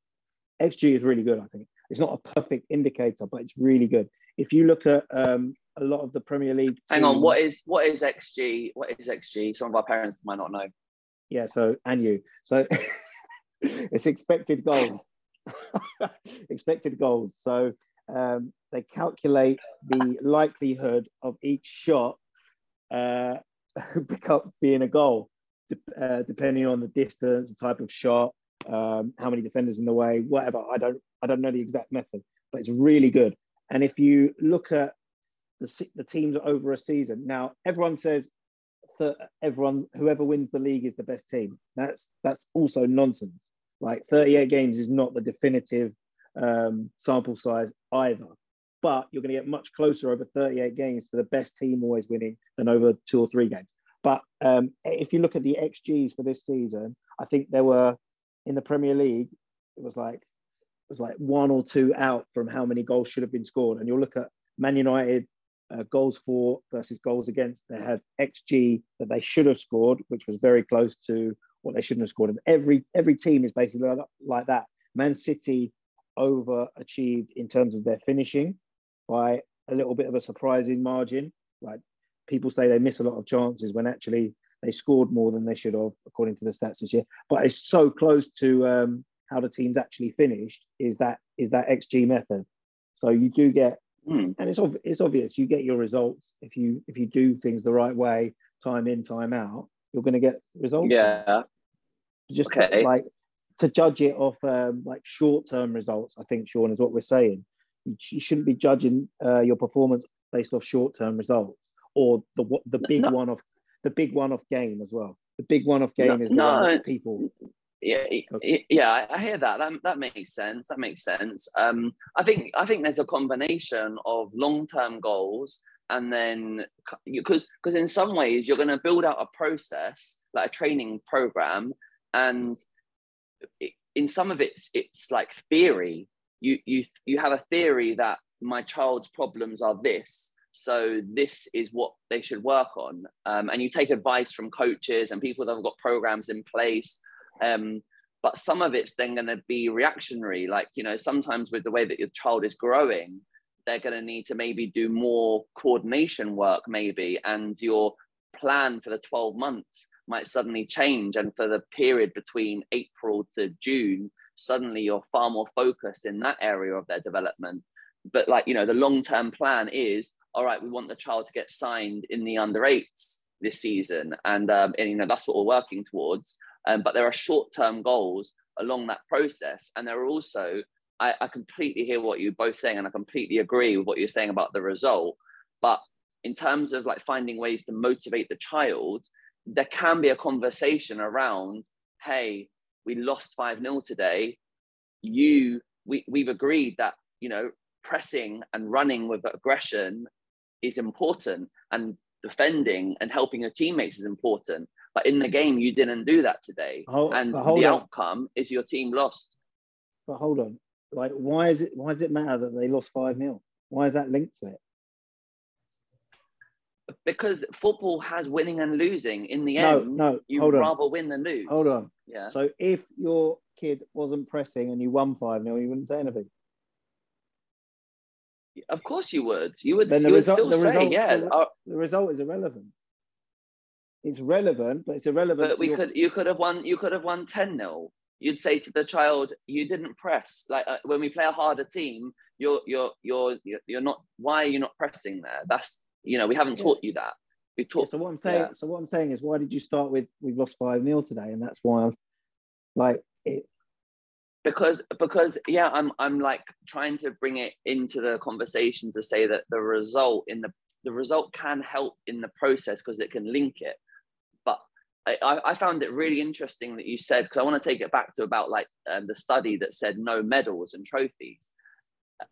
XG is really good. I think it's not a perfect indicator, but it's really good. If you look at um, a lot of the Premier League,
Hang on, what is what is XG? What is XG? Some of our parents might not know.
Yeah, so and you. So it's expected goals. expected goals. So um, they calculate the likelihood of each shot uh, being a goal, uh, depending on the distance, the type of shot, um, how many defenders in the way, whatever. I don't I don't know the exact method, but it's really good. And if you look at the the teams over a season, now everyone says that everyone whoever wins the league is the best team. That's that's also nonsense Like 38 games is not the definitive um, sample size either. But you're going to get much closer over 38 games to the best team always winning than over two or three games. But um, if you look at the XGs for this season, I think there were in the Premier League, it was like it was like one or two out from how many goals should have been scored. And you'll look at Man United uh, goals for versus goals against. They had XG that they should have scored, which was very close to what they shouldn't have scored. And every every team is basically like that. Man City overachieved in terms of their finishing by a little bit of a surprising margin. Like people say they miss a lot of chances when actually they scored more than they should have, according to the stats this year. But it's so close to um, how the teams actually finished. Is that is that XG method? So you do get, mm. and it's it's obvious you get your results if you if you do things the right way, time in, time out. You're going to get results.
Yeah.
Just okay. like to judge it off um, like short term results. I think Sean is what we're saying. You, you shouldn't be judging uh, your performance based off short term results or the the big no. one off the big one off game as well. The big one off game no, is no. people.
Yeah, okay. yeah, I hear that. That that makes sense. That makes sense. Um, I think I think there's a combination of long term goals and then because because in some ways you're going to build out a process like a training program and it, in some of it's it's like theory you you you have a theory that my child's problems are this so this is what they should work on. Um, and you take advice from coaches and people that have got programs in place. Um, but some of it's then going to be reactionary. Like, you know, sometimes with the way that your child is growing, they're going to need to maybe do more coordination work, maybe, and your plan for the 12 months might suddenly change. And for the period between April to June, suddenly you're far more focused in that area of their development. But, like, you know, the long term plan is all right, we want the child to get signed in the under eights this season, and, um, and you know that's what we're working towards. Um, but there are short-term goals along that process, and there are also I, I completely hear what you're both saying, and I completely agree with what you're saying about the result. But in terms of like finding ways to motivate the child, there can be a conversation around, hey, we lost 5 0 today. You, we, we've agreed that, you know, pressing and running with aggression is important and defending and helping your teammates is important. But in the game, you didn't do that today. Hold, and the on. outcome is your team lost.
But hold on. Like, why is it why does it matter that they lost 5 0? Why is that linked to it?
Because football has winning and losing. In the
no,
end,
no,
you
hold
rather
on.
win than lose.
Hold on.
Yeah.
So if your kid wasn't pressing and you won 5 0, you wouldn't say anything.
Of course you would. You would, then the you result, would still say, result, yeah.
The, uh, the, result is irrelevant. It's relevant, but it's irrelevant.
But we your... could, you could have won. You could have won ten 0 You'd say to the child, "You didn't press." Like uh, when we play a harder team, you're, you're, you're, you're not. Why are you not pressing there? That's you know, we haven't yeah. taught you that. We taught.
Yeah, so what I'm saying, yeah. so what I'm saying is, why did you start with we've lost five 0 today, and that's why I'm like it,
because because yeah i'm i'm like trying to bring it into the conversation to say that the result in the the result can help in the process because it can link it but I, I found it really interesting that you said because I want to take it back to about like um, the study that said no medals and trophies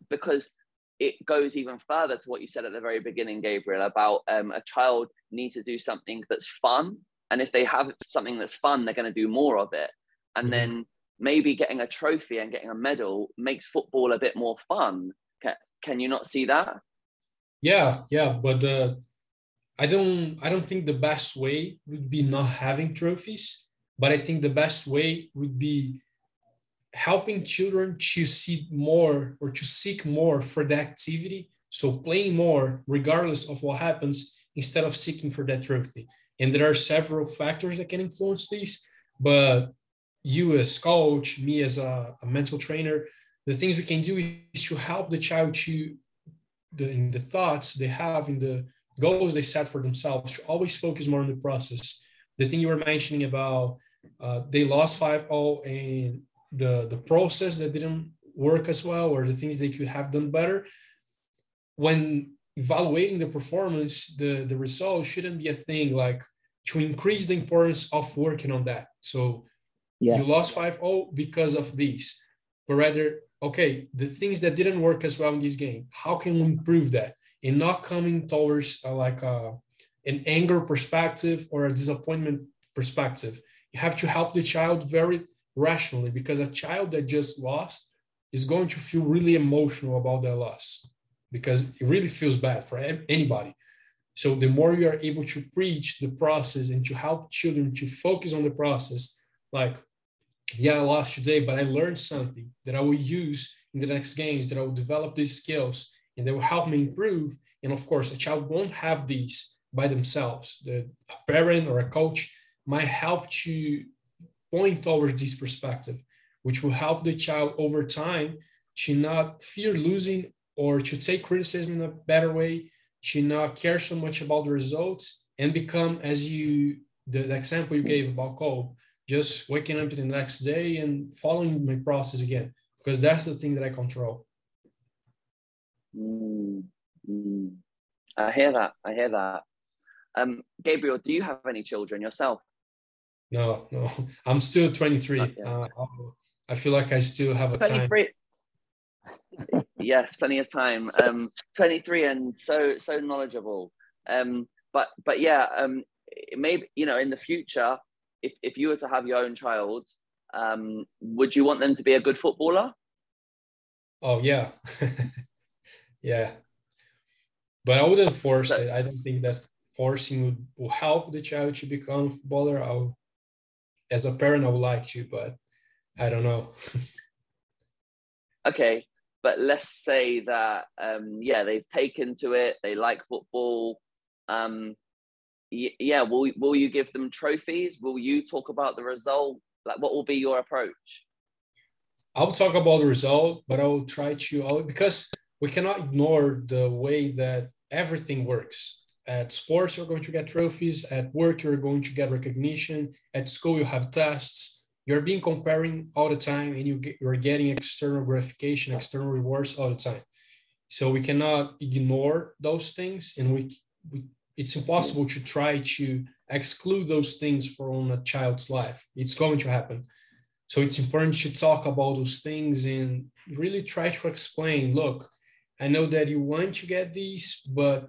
because it goes even further to what you said at the very beginning, Gabriel, about um, a child needs to do something that's fun. And if they have something that's fun, they're going to do more of it. And mm-hmm. then maybe getting a trophy and getting a medal makes football a bit more fun. Can, can you not see that?
Yeah, yeah, but uh, I don't I don't think the best way would be not having trophies, but I think the best way would be helping children to see more or to seek more for the activity. So playing more regardless of what happens instead of seeking for that trophy. And there are several factors that can influence these, but you as coach, me as a, a, mental trainer, the things we can do is to help the child to the in the thoughts they have in the goals they set for themselves to always focus more on the process. The thing you were mentioning about uh, they lost five all and the the process that didn't work as well or the things they could have done better. When evaluating the performance, the the result shouldn't be a thing like to increase the importance of working on that. So yeah. you lost 5-0 because of these. But rather okay the things that didn't work as well in this game how can we improve that? And not coming towards uh, like a, uh, an anger perspective or a disappointment perspective. You have to help the child very rationally because a child that just lost is going to feel really emotional about their loss because it really feels bad for anybody. So the more you are able to preach the process and to help children to focus on the process, like, yeah, I lost today, but I learned something that I will use in the next games, that I will develop these skills and they will help me improve. And of course, a child won't have these by themselves. The a parent or a coach might help to point towards this perspective, which will help the child over time to not fear losing or to take criticism in a better way to not care so much about the results and become as you the, the example you gave about Kobe, just waking up to the next day and following my process again because that's the thing that I control.
Mm, mm. I hear that. I hear that. Um, Gabriel, do you have any children yourself?
No, no. I'm still 23. Uh, I feel like I still have a 23. time
yes, plenty of time. Um, 23 and so so knowledgeable. Um, but but yeah, um, maybe you know in the future, if if you were to have your own child, um, would you want them to be a good footballer?
Oh yeah, yeah. But I wouldn't force so, it. I don't think that forcing would, will help the child to become a footballer. I would, as a parent, I would like to, but I don't know.
okay, but let's say that um, yeah they've taken to it they like football um, yeah will, will you give them trophies? Will you talk about the result? Like what will be your approach?
I'll talk about the result but i will try to because we cannot ignore the way that everything works. At sports you're going to get trophies. At work you're going to get recognition. At school you have tests. You're being comparing all the time and you get, you're getting external gratification external rewards all the time. So we cannot ignore those things and we, we it's impossible to try to exclude those things from a child's life. It's going to happen. So it's important to talk about those things and really try to explain look i know that you want to get these but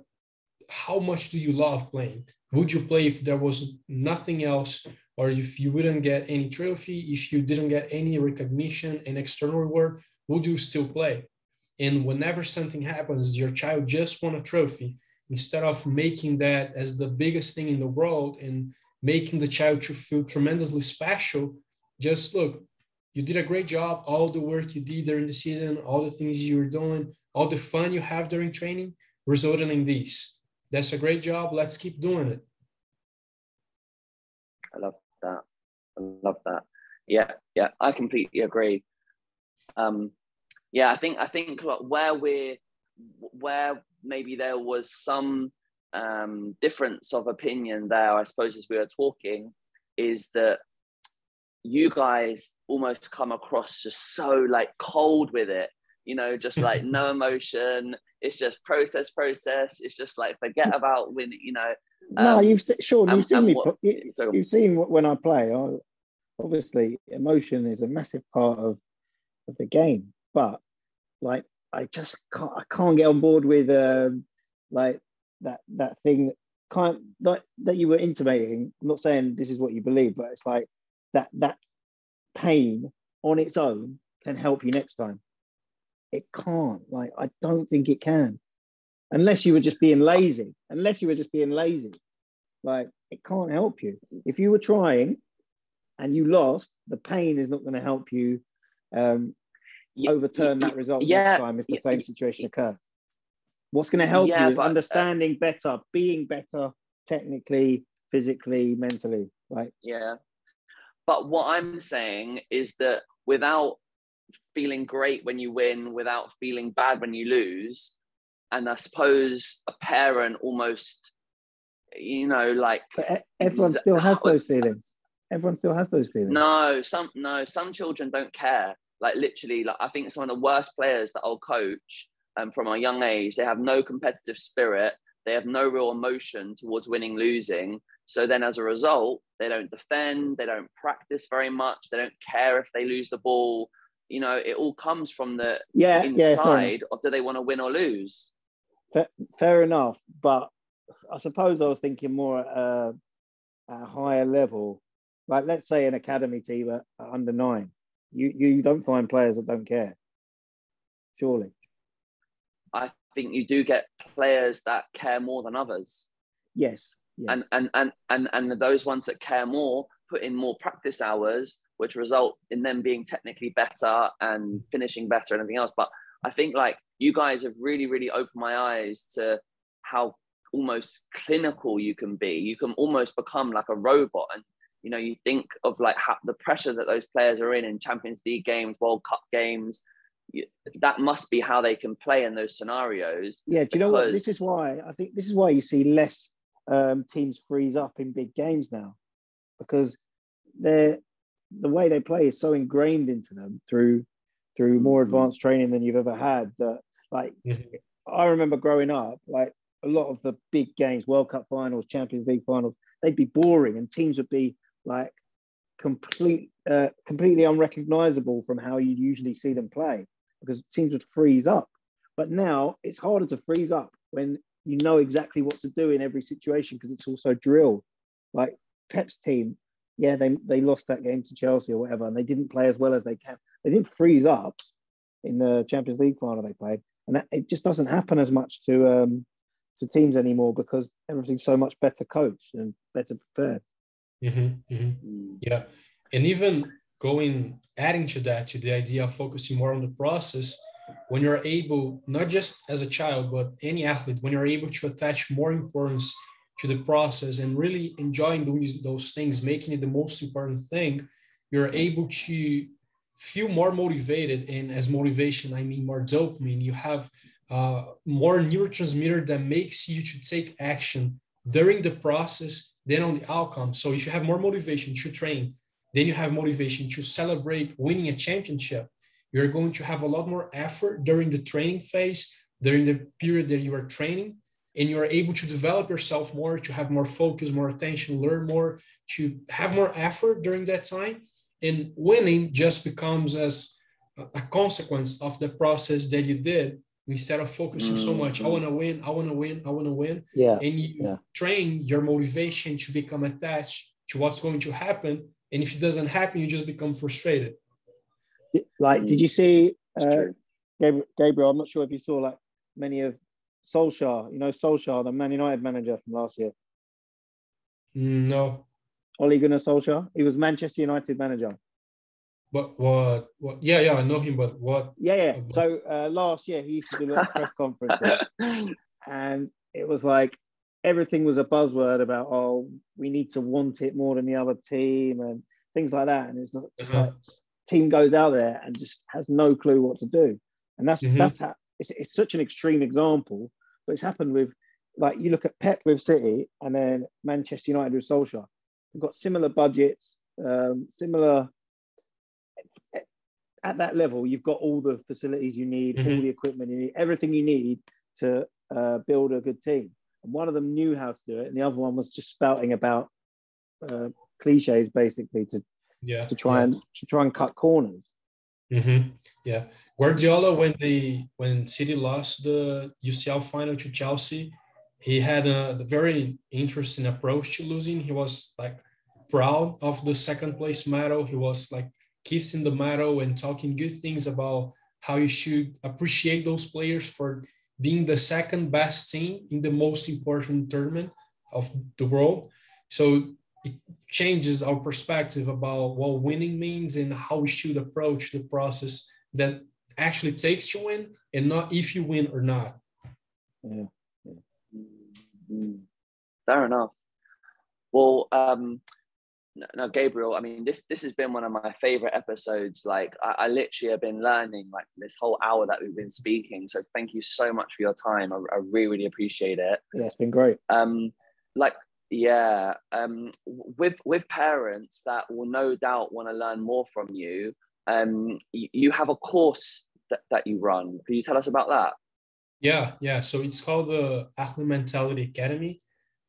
how much do you love playing? Would you play if there was nothing else or if you wouldn't get any trophy, if you didn't get any recognition and external reward, would you still play? And whenever something happens, your child just won a trophy, instead of making that as the biggest thing in the world and making the child to feel tremendously special, just look, you did a great job. All the work you did during the season, all the things you were doing, all the fun you have during training resulted in this. That's a great job. Let's keep doing it.
I love that. I love that. Yeah, yeah, I completely agree. Um, yeah, I think I think where we're where maybe there was some um, difference of opinion there, I suppose, as we were talking, is that you guys almost come across just so like cold with it, you know, just like no emotion. It's just process, process. It's just like forget about when, you know,
no, um, you've Sean, you've seen me. What, you, have seen when I play. I, obviously, emotion is a massive part of of the game, but like I just can't. I can't get on board with um, like that that thing. Can't like that you were intimating. I'm not saying this is what you believe, but it's like that that pain on its own can help you next time. It can't. Like I don't think it can unless you were just being lazy, unless you were just being lazy. Like it can't help you. If you were trying and you lost, the pain is not going to help you um, overturn that result yeah, next time if the yeah, same situation occurs. What's going to help yeah, you is but, uh, understanding uh, better, being better technically, physically, mentally. Right?
Yeah. But what I'm saying is that without feeling great when you win, without feeling bad when you lose, and I suppose a parent almost, you know, like
but everyone still has those feelings. Everyone still has those feelings.
No, some no, some children don't care. Like literally, like I think some of the worst players that I'll coach um, from a young age, they have no competitive spirit. They have no real emotion towards winning, losing. So then, as a result, they don't defend, they don't practice very much, they don't care if they lose the ball. You know, it all comes from the
yeah,
inside
yeah,
of do they want to win or lose.
Fair, fair enough, but I suppose I was thinking more at a, at a higher level. Like, let's say an academy team under nine, you you don't find players that don't care. Surely.
I think you do get players that care more than others.
Yes. yes.
And, and and and and those ones that care more put in more practice hours, which result in them being technically better and finishing better and everything else. But I think like you guys have really, really opened my eyes to how almost clinical you can be. You can almost become like a robot. And you know, you think of like how, the pressure that those players are in in Champions League games, World Cup games, that must be how they can play in those scenarios.
Yeah, do you know what? This is why I think this is why you see less um, teams freeze up in big games now, because they're the way they play is so ingrained into them through through more mm-hmm. advanced training than you've ever had. That like. I remember growing up, like a lot of the big games, World Cup finals, Champions League finals, they'd be boring and teams would be like complete uh, completely unrecognizable from how you usually see them play because teams would freeze up. But now it's harder to freeze up when you know exactly what to do in every situation because it's also drilled. Like Pep's team, yeah, they, they lost that game to Chelsea or whatever, and they didn't play as well as they can. They didn't freeze up in the Champions League final they played, and that, it just doesn't happen as much to um, to teams anymore because everything's so much better coached and better prepared.
Mm-hmm, mm-hmm. Yeah, and even going adding to that to the idea of focusing more on the process when you're able not just as a child but any athlete when you're able to attach more importance to the process and really enjoying doing those things making it the most important thing you're able to feel more motivated. And as motivation i mean more dopamine. You have uh, more neurotransmitter that makes you to take action during the process than on the outcome so if you have more motivation to train then you have motivation to celebrate winning a championship. You're going to have a lot more effort during the training phase, during the period that you are training, and you're able to develop yourself more, to have more focus, more attention, learn more, to have more effort during that time. And winning just becomes as a consequence of the process that you did instead of focusing mm-hmm. so much i want to win i want to win i want to win
yeah
and you
yeah.
train your motivation to become attached to what's going to happen and if it doesn't happen you just become frustrated
like did you see uh, gabriel i'm not sure if you saw like many of solskjaer you know solskjaer the man united manager from last year
mm, no
Ole Gunnar Solskjaer. He was Manchester United manager.
But what, what? Yeah, yeah, I know him. But what?
Yeah, yeah. So uh, last year he used to do a press conferences, and it was like everything was a buzzword about oh we need to want it more than the other team and things like that and it's not uh-huh. like team goes out there and just has no clue what to do and that's mm-hmm. that's how it's, it's such an extreme example but it's happened with like you look at Pep with City and then Manchester United with Solskjaer they've got similar budgets um, similar at that level you've got all the facilities you need mm-hmm. all the equipment you need everything you need to uh, build a good team and one of them knew how to do it, and the other one was just spouting about uh, cliches, basically to
yeah
to try
yeah.
and to try and cut corners.
Mm-hmm. Yeah, Guardiola when the when City lost the UCL final to Chelsea, he had a, a very interesting approach to losing. He was like proud of the second place medal. He was like kissing the medal and talking good things about how you should appreciate those players for being the second best team in the most important tournament of the world. So it changes our perspective about what winning means and how we should approach the process that actually takes to win and not if you win or not.
Yeah. Fair enough. Well, um, now gabriel i mean this this has been one of my favorite episodes. Like I, I, literally have been learning like this whole hour that we've been speaking. So thank you so much for your time. I, I really really appreciate it.
Yeah it's been great.
Um like yeah um with with parents that will no doubt want to learn more from you um you, you have a course that, that you run. Can you tell us about that?
Yeah yeah. So it's called the athlete mentality academy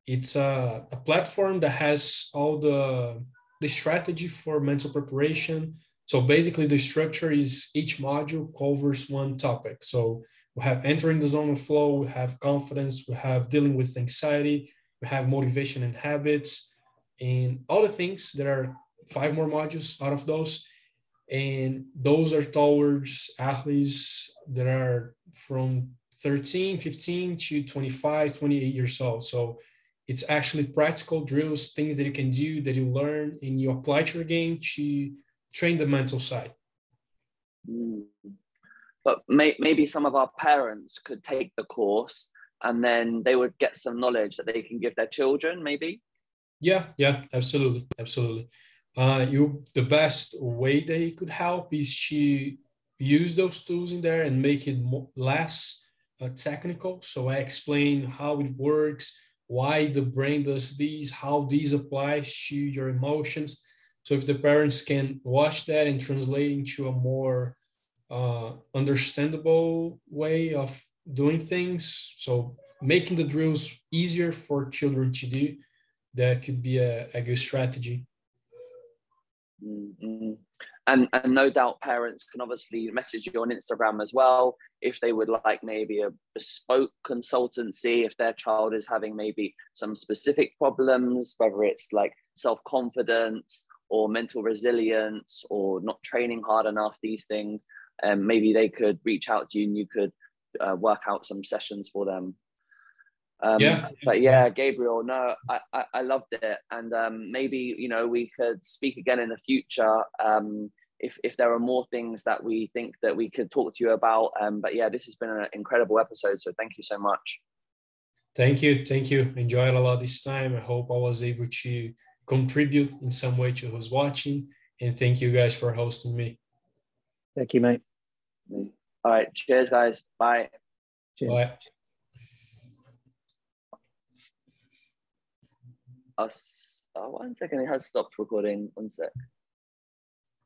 it's a, a platform that has all the the strategy for mental preparation. So basically, the structure is each module covers one topic. So we have entering the zone of flow, we have confidence, we have dealing with anxiety, we have motivation and habits, and all the things. There are five more modules out of those. And those are towards athletes that are from 13, 15 to 25, 28 years old. So it's actually practical drills, things that you can do that you learn and you apply to your game to train the mental side.
Mm. But may, maybe some of our parents could take the course and then they would get some knowledge that they can give their children, maybe.
Yeah, yeah, absolutely, absolutely. Uh, you the best way they could help is to use those tools in there and make it more, less uh, technical. So I explain how it works, why the brain does these, how these applies to your emotions. So if the parents can watch that and translate into a more uh, understandable way of doing things, so making the drills easier for children to do, that could be a, a good strategy.
Mm-hmm and and no doubt parents can obviously message you on instagram as well if they would like maybe a bespoke consultancy if their child is having maybe some specific problems whether it's like self-confidence or mental resilience or not training hard enough these things and um, maybe they could reach out to you and you could uh, work out some sessions for them um, yeah. But yeah, Gabriel, no, I, I, I loved it. And um, maybe, you know, we could speak again in the future um, if, if there are more things that we think that we could talk to you about. Um, but yeah, this has been an incredible episode. So thank you so much.
Thank you. Thank you. Enjoyed a lot this time. I hope I was able to contribute in some way to who's watching. And thank you guys for hosting me.
Thank you, mate.
All right. Cheers, guys. Bye.
Cheers. Bye.
us. Oh, one second, it has stopped recording. One sec.